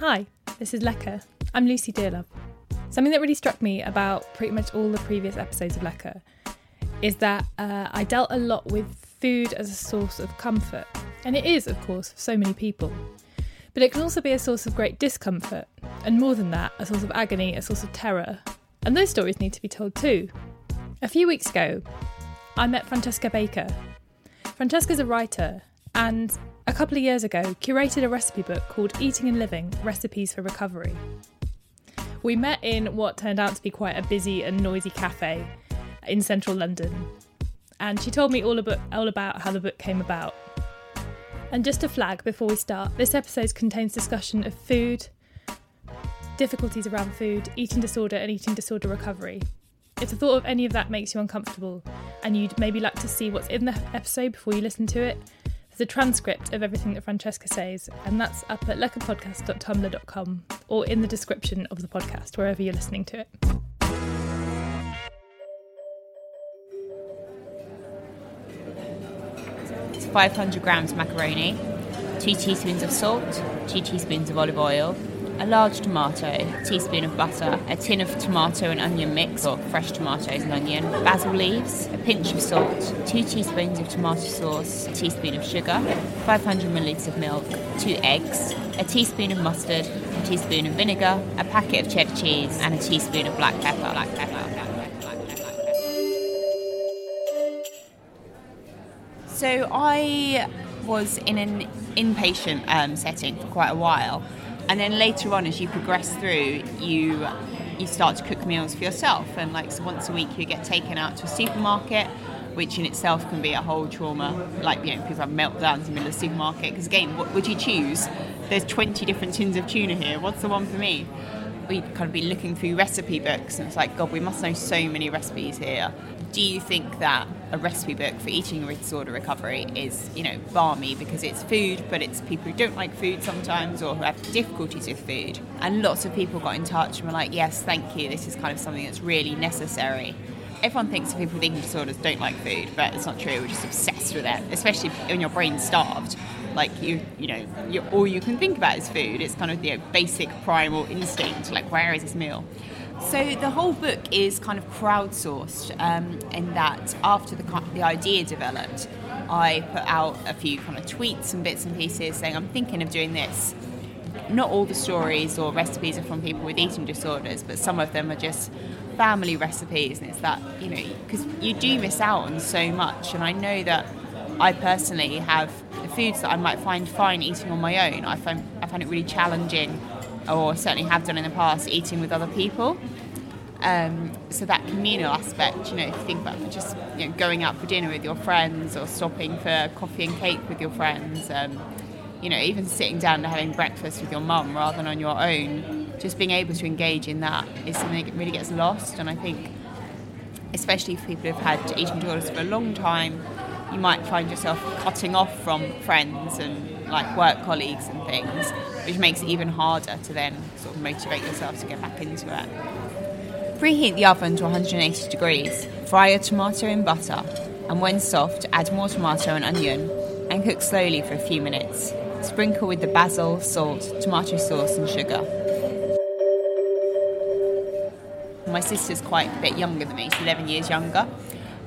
Hi, this is Lecker. I'm Lucy Dearlove. Something that really struck me about pretty much all the previous episodes of Lecker is that uh, I dealt a lot with food as a source of comfort. And it is, of course, for so many people. But it can also be a source of great discomfort, and more than that, a source of agony, a source of terror. And those stories need to be told too. A few weeks ago, I met Francesca Baker. Francesca's a writer, and a couple of years ago curated a recipe book called Eating and Living Recipes for Recovery. We met in what turned out to be quite a busy and noisy cafe in central London, and she told me all about, all about how the book came about. And just a flag before we start, this episode contains discussion of food, difficulties around food, eating disorder, and eating disorder recovery. If the thought of any of that makes you uncomfortable and you'd maybe like to see what's in the episode before you listen to it, there's a transcript of everything that Francesca says, and that's up at leckerpodcast.tumblr.com or in the description of the podcast, wherever you're listening to it. It's 500 grams macaroni, 2 teaspoons of salt, 2 teaspoons of olive oil, a large tomato, a teaspoon of butter, a tin of tomato and onion mix, or fresh tomatoes and onion, basil leaves, a pinch of salt, 2 teaspoons of tomato sauce, a teaspoon of sugar, 500 millilitres of milk, 2 eggs, a teaspoon of mustard, a teaspoon of vinegar, a packet of cheddar cheese, and a teaspoon of black pepper. Black pepper. So I was in an inpatient um, setting for quite a while, and then later on, as you progress through, you you start to cook meals for yourself, and like so once a week you get taken out to a supermarket, which in itself can be a whole trauma. Like you know, people have meltdowns in the middle of the supermarket because again, what would you choose? There's 20 different tins of tuna here. What's the one for me? We'd kind of be looking through recipe books, and it's like, God, we must know so many recipes here. Do you think that a recipe book for eating disorder recovery is, you know, balmy because it's food, but it's people who don't like food sometimes or who have difficulties with food? And lots of people got in touch and were like, yes, thank you, this is kind of something that's really necessary everyone thinks that people with eating disorders don't like food, but it's not true. We're just obsessed with it, especially when your brain's starved. Like you, you know, you, all you can think about is food. It's kind of the you know, basic primal instinct. Like, where is this meal? So the whole book is kind of crowdsourced um, in that after the the idea developed, I put out a few kind of tweets and bits and pieces saying I'm thinking of doing this. Not all the stories or recipes are from people with eating disorders, but some of them are just family recipes, and it's that you know because you do miss out on so much. And I know that I personally have the foods that I might find fine eating on my own. I find I find it really challenging, or certainly have done in the past, eating with other people. Um, so that communal aspect, you know, if you think about just you know, going out for dinner with your friends or stopping for coffee and cake with your friends, um, you know, even sitting down and having breakfast with your mum rather than on your own, just being able to engage in that is something that really gets lost. And I think, especially for people who've had eating disorders for a long time, you might find yourself cutting off from friends and like work colleagues and things, which makes it even harder to then sort of motivate yourself to get back into it. Preheat the oven to 180 degrees. Fry a tomato in butter, and when soft, add more tomato and onion, and cook slowly for a few minutes. Sprinkle with the basil, salt, tomato sauce, and sugar. My sister's quite a bit younger than me, she's 11 years younger.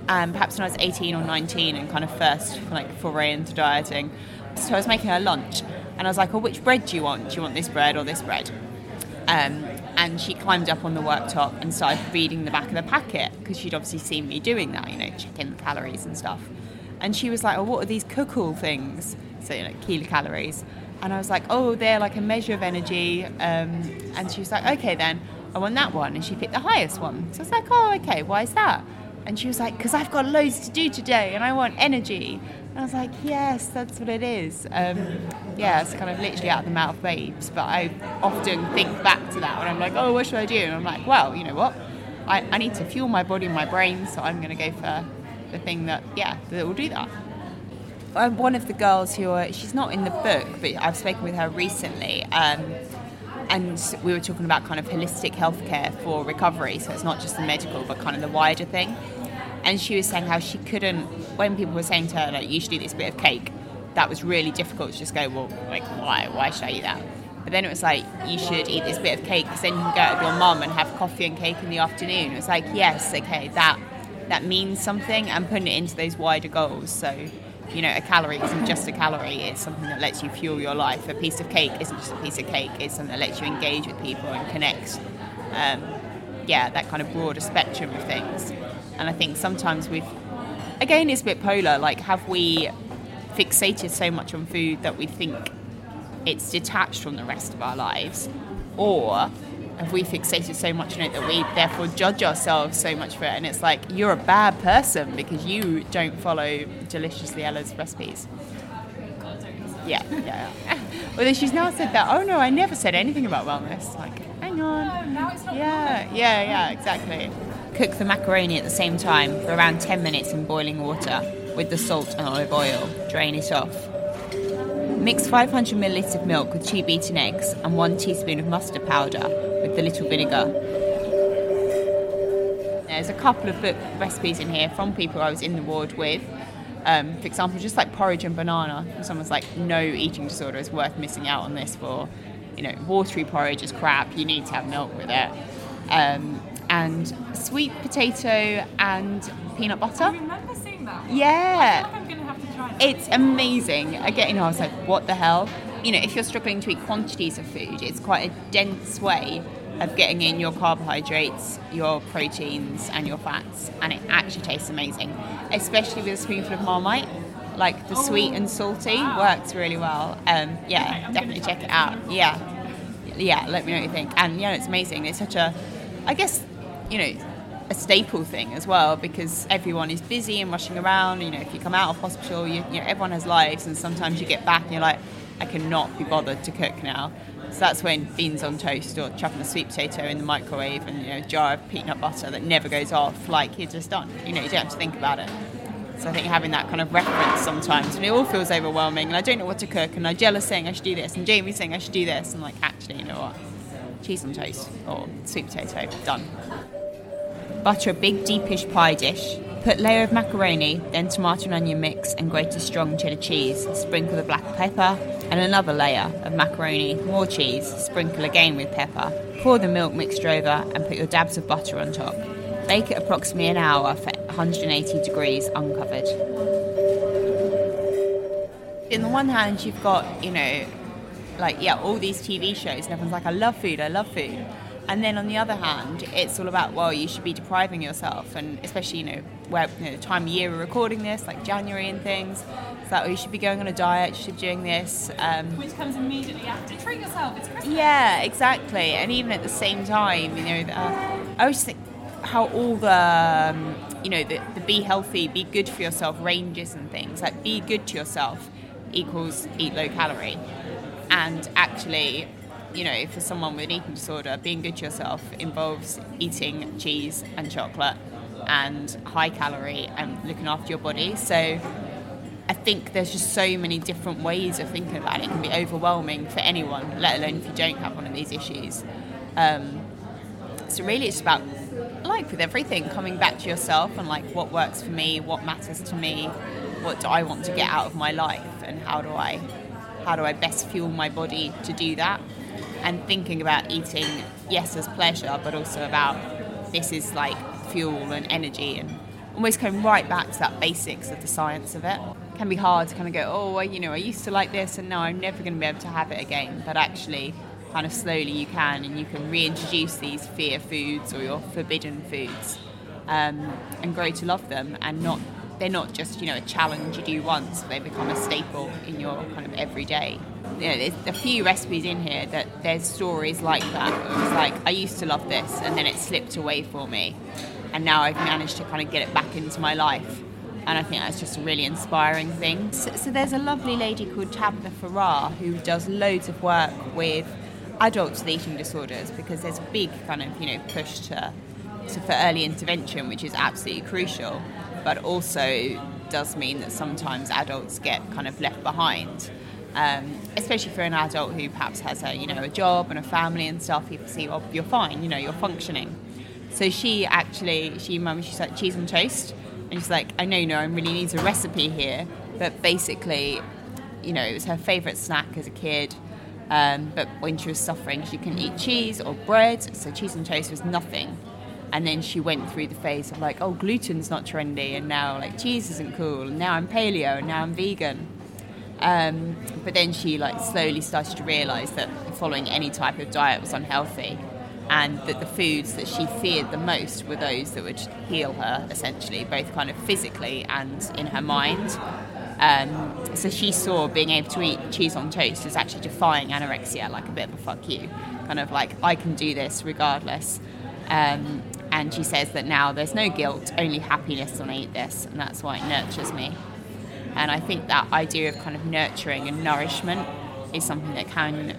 And perhaps when I was 18 or 19 and kind of first like foray into dieting, so I was making her lunch, and I was like, "Oh, which bread do you want? Do you want this bread or this bread?" Um, and she climbed up on the worktop and started reading the back of the packet because she'd obviously seen me doing that, you know, checking the calories and stuff. And she was like, "Oh, what are these Kukul things?" So you know, kilocalories. And I was like, "Oh, they're like a measure of energy." Um, and she was like, "Okay, then I want that one." And she picked the highest one. So I was like, "Oh, okay. Why is that?" And she was like, "Because I've got loads to do today, and I want energy." And I was like, "Yes, that's what it is." Um, yeah, it's kind of literally out of the mouth of babes. But I often think back to that when I'm like, "Oh, what should I do?" And I'm like, "Well, you know what? I, I need to fuel my body and my brain, so I'm going to go for the thing that, yeah, that will do that." Um, one of the girls who are, she's not in the book, but I've spoken with her recently. Um, and we were talking about kind of holistic healthcare for recovery, so it's not just the medical, but kind of the wider thing. And she was saying how she couldn't, when people were saying to her, like, you should eat this bit of cake, that was really difficult to just go, well, like, why? Why should I eat that? But then it was like, you should eat this bit of cake because then you can go out with your mum and have coffee and cake in the afternoon. It was like, yes, okay, that that means something and putting it into those wider goals. So, you know, a calorie isn't just a calorie, it's something that lets you fuel your life. A piece of cake isn't just a piece of cake, it's something that lets you engage with people and connect. Um, yeah, that kind of broader spectrum of things. And I think sometimes we've, again, it's a bit polar. Like, have we fixated so much on food that we think it's detached from the rest of our lives? Or have we fixated so much on it that we therefore judge ourselves so much for it? And it's like, you're a bad person because you don't follow Deliciously Ella's recipes. Yeah, yeah. yeah. Although she's now said that, oh no, I never said anything about wellness. Like, hang on. now it's not Yeah, yeah, yeah, exactly. Cook the macaroni at the same time for around 10 minutes in boiling water with the salt and olive oil. Drain it off. Mix 500 milliliters of milk with two beaten eggs and one teaspoon of mustard powder with the little vinegar. There's a couple of book recipes in here from people I was in the ward with. Um, for example, just like porridge and banana. If someone's like, no eating disorder is worth missing out on this for. You know, watery porridge is crap. You need to have milk with it. Um, and sweet potato and peanut butter. I remember seeing that. Yeah. I'm going to have to try It's amazing. Again, you know, I was like, what the hell? You know, if you're struggling to eat quantities of food, it's quite a dense way of getting in your carbohydrates, your proteins, and your fats, and it actually tastes amazing, especially with a spoonful of Marmite. Like the sweet and salty works really well. Um, yeah, definitely check it out. Yeah, yeah. Let me know what you think. And yeah, it's amazing. It's such a, I guess, you know, a staple thing as well because everyone is busy and rushing around. You know, if you come out of hospital, you, you know, everyone has lives, and sometimes you get back and you're like, I cannot be bothered to cook now. So that's when beans on toast or chucking a sweet potato in the microwave and you know, a jar of peanut butter that never goes off, like you're just done. You know, you don't have to think about it. So I think having that kind of reference sometimes, and it all feels overwhelming, and I don't know what to cook, and Nigella's saying I should do this, and Jamie's saying I should do this, and like, actually, you know what? Cheese on toast or sweet potato, done. Butter a big deepish pie dish. Put layer of macaroni, then tomato and onion mix and grated strong cheddar cheese. Sprinkle the black pepper and another layer of macaroni, more cheese. Sprinkle again with pepper. Pour the milk mixture over and put your dabs of butter on top. Bake it approximately an hour for 180 degrees uncovered. In the one hand, you've got, you know, like, yeah, all these TV shows, and everyone's like, I love food, I love food. And then on the other hand, it's all about, well, you should be depriving yourself, and especially, you know, where you know, the time of year we're recording this, like January and things. It's like, oh, you should be going on a diet, you should be doing this. Um, Which comes immediately after. Treat yourself. It's Christmas. yeah, exactly. And even at the same time, you know, the, uh, I always think how all the, um, you know, the, the be healthy, be good for yourself ranges and things. Like, be good to yourself equals eat low calorie. And actually, you know, for someone with an eating disorder, being good to yourself involves eating cheese and chocolate and high calorie and looking after your body. So I think there's just so many different ways of thinking about it. It can be overwhelming for anyone, let alone if you don't have one of these issues. Um, so really, it's about like with everything, coming back to yourself and like what works for me, what matters to me, what do I want to get out of my life, and how do I, how do I best fuel my body to do that, and thinking about eating, yes, as pleasure, but also about this is like fuel and energy and almost coming right back to that basics of the science of it. It can be hard to kind of go, oh, you know, I used to like this and now I'm never going to be able to have it again. But actually, kind of slowly you can, and you can reintroduce these fear foods or your forbidden foods um, and grow to love them and not. They're not just you know a challenge you do once; they become a staple in your kind of everyday. You know, there's a few recipes in here that there's stories like that. It was like I used to love this, and then it slipped away for me, and now I've managed to kind of get it back into my life. And I think that's just a really inspiring thing. So, so there's a lovely lady called Tabitha Farrar who does loads of work with adults with eating disorders because there's a big kind of you know push to, to for early intervention, which is absolutely crucial, but also does mean that sometimes adults get kind of left behind. Um, especially for an adult who perhaps has a you know a job and a family and stuff, people see, well, you're fine, you know, you're functioning. So she actually, she mum, she's like cheese and toast, and she's like, I know, no, I really need a recipe here, but basically, you know, it was her favourite snack as a kid. Um, but when she was suffering, she couldn't eat cheese or bread, so cheese and toast was nothing. And then she went through the phase of like, oh, gluten's not trendy, and now like cheese isn't cool, and now I'm paleo, and now I'm vegan. Um, but then she like slowly started to realise that following any type of diet was unhealthy, and that the foods that she feared the most were those that would heal her, essentially, both kind of physically and in her mind. Um, so she saw being able to eat cheese on toast as actually defying anorexia, like a bit of a fuck you, kind of like I can do this regardless. Um, and she says that now there's no guilt, only happiness when I eat this, and that's why it nurtures me. And I think that idea of kind of nurturing and nourishment is something that can,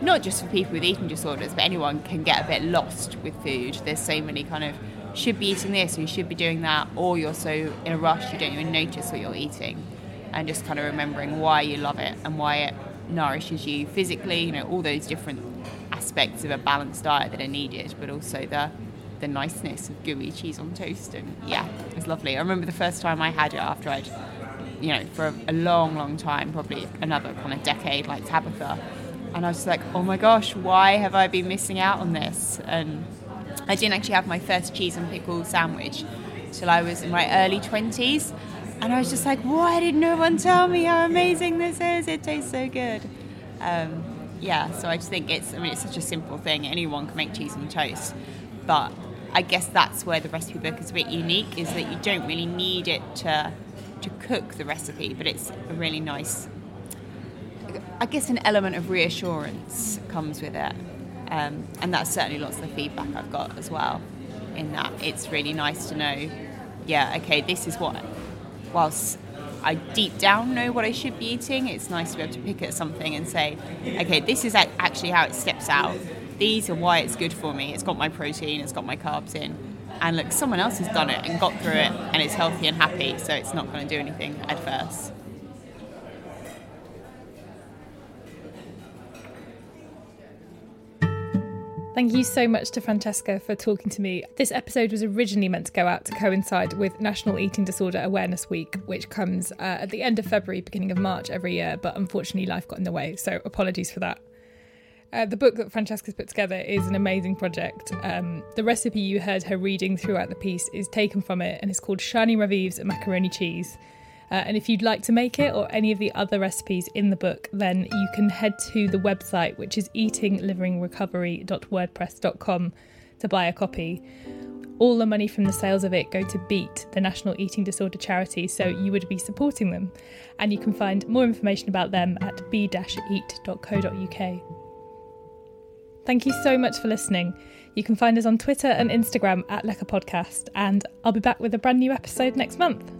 not just for people with eating disorders, but anyone can get a bit lost with food. There's so many kind of should be eating this or you should be doing that, or you're so in a rush you don't even notice what you're eating. And just kind of remembering why you love it and why it nourishes you physically, you know, all those different aspects of a balanced diet that are needed, but also the the niceness of gooey cheese on toast and yeah, it's lovely. I remember the first time I had it after I'd you know, for a long, long time, probably another kind of decade, like Tabitha. And I was like, oh my gosh, why have I been missing out on this? And I didn't actually have my first cheese and pickle sandwich till I was in my early 20s. And I was just like, why did no one tell me how amazing this is? It tastes so good. Um, yeah, so I just think it's, I mean, it's such a simple thing. Anyone can make cheese and toast. But I guess that's where the recipe book is a bit unique, is that you don't really need it to to cook the recipe, but it's a really nice. I guess an element of reassurance comes with it, um, and that's certainly lots of the feedback I've got as well. In that, it's really nice to know, yeah, okay, this is what. Whilst I deep down know what I should be eating, it's nice to be able to pick at something and say, okay, this is actually how it steps out. These are why it's good for me. It's got my protein, it's got my carbs in and look, someone else has done it and got through it and is healthy and happy, so it's not going to do anything adverse. Thank you so much to Francesca for talking to me. This episode was originally meant to go out to coincide with National Eating Disorder Awareness Week, which comes uh, at the end of February, beginning of March every year, but unfortunately life got in the way, so apologies for that. Uh, the book that Francesca's put together is an amazing project. Um, the recipe you heard her reading throughout the piece is taken from it and it's called Shiny Ravives and Macaroni Cheese. Uh, and if you'd like to make it or any of the other recipes in the book, then you can head to the website, which is eatinglivingrecovery.wordpress.com, to buy a copy. All the money from the sales of it go to Beat, the National Eating Disorder charity, so you would be supporting them. And you can find more information about them at b-eat.co.uk. Thank you so much for listening. You can find us on Twitter and Instagram at Lecker Podcast, and I'll be back with a brand new episode next month.